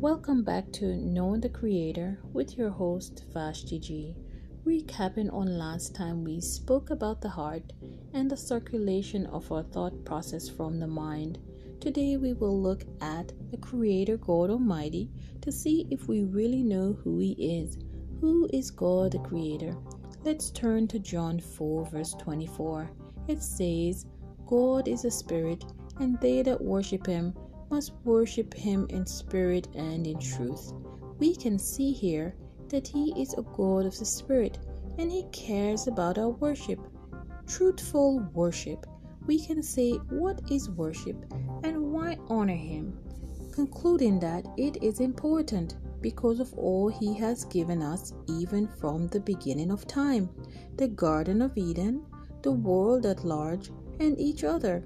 Welcome back to Knowing the Creator with your host Vashti G. Recapping on last time, we spoke about the heart and the circulation of our thought process from the mind. Today, we will look at the Creator God Almighty to see if we really know who He is. Who is God the Creator? Let's turn to John 4, verse 24. It says, God is a spirit, and they that worship Him must worship him in spirit and in truth. We can see here that he is a God of the spirit and he cares about our worship. Truthful worship. We can say what is worship and why honor him, concluding that it is important because of all he has given us even from the beginning of time the Garden of Eden, the world at large, and each other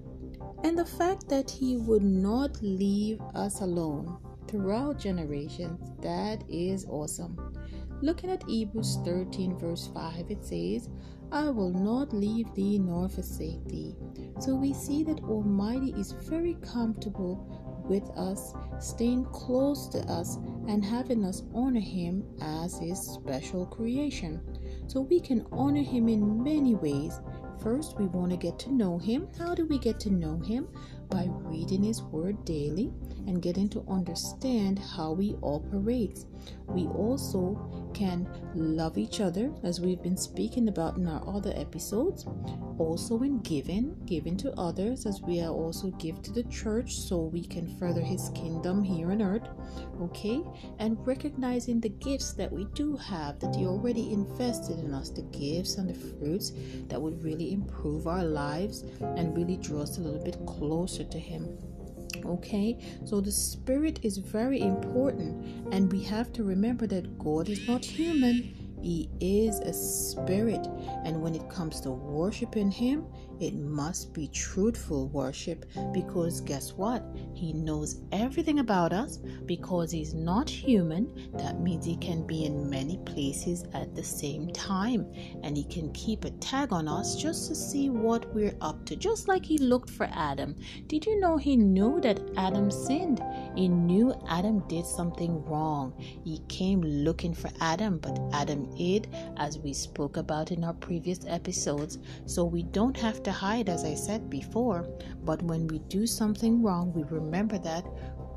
and the fact that he would not leave us alone throughout generations that is awesome. Looking at hebrews 13 verse 5 it says i will not leave thee nor forsake thee. So we see that almighty is very comfortable with us staying close to us and having us honor him as his special creation. So we can honor him in many ways First, we want to get to know Him. How do we get to know Him? By reading His Word daily and getting to understand how He operates. We also can love each other, as we've been speaking about in our other episodes. Also, in giving, giving to others, as we are also give to the church so we can further His kingdom here on earth. Okay, and recognizing the gifts that we do have that He already invested in us, the gifts and the fruits that would really improve our lives and really draw us a little bit closer to Him. Okay, so the spirit is very important, and we have to remember that God is not human, He is a spirit, and when it comes to worshiping Him, it must be truthful worship because guess what? He knows everything about us because he's not human. That means he can be in many places at the same time and he can keep a tag on us just to see what we're up to, just like he looked for Adam. Did you know he knew that Adam sinned? He knew Adam did something wrong. He came looking for Adam, but Adam hid, as we spoke about in our previous episodes. So we don't have to hide, as I said before, but when we do something wrong, we remember that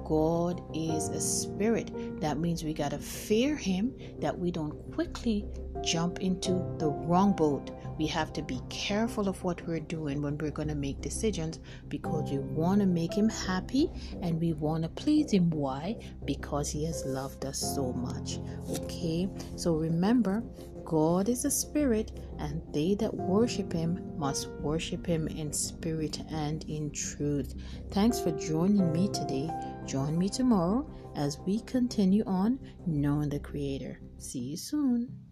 God is a spirit. That means we got to fear Him, that we don't quickly jump into the wrong boat. We have to be careful of what we're doing when we're going to make decisions because we want to make Him happy and we want to please Him. Why? Because He has loved us so much. Okay? So remember, God is a spirit, and they that worship him must worship him in spirit and in truth. Thanks for joining me today. Join me tomorrow as we continue on knowing the Creator. See you soon.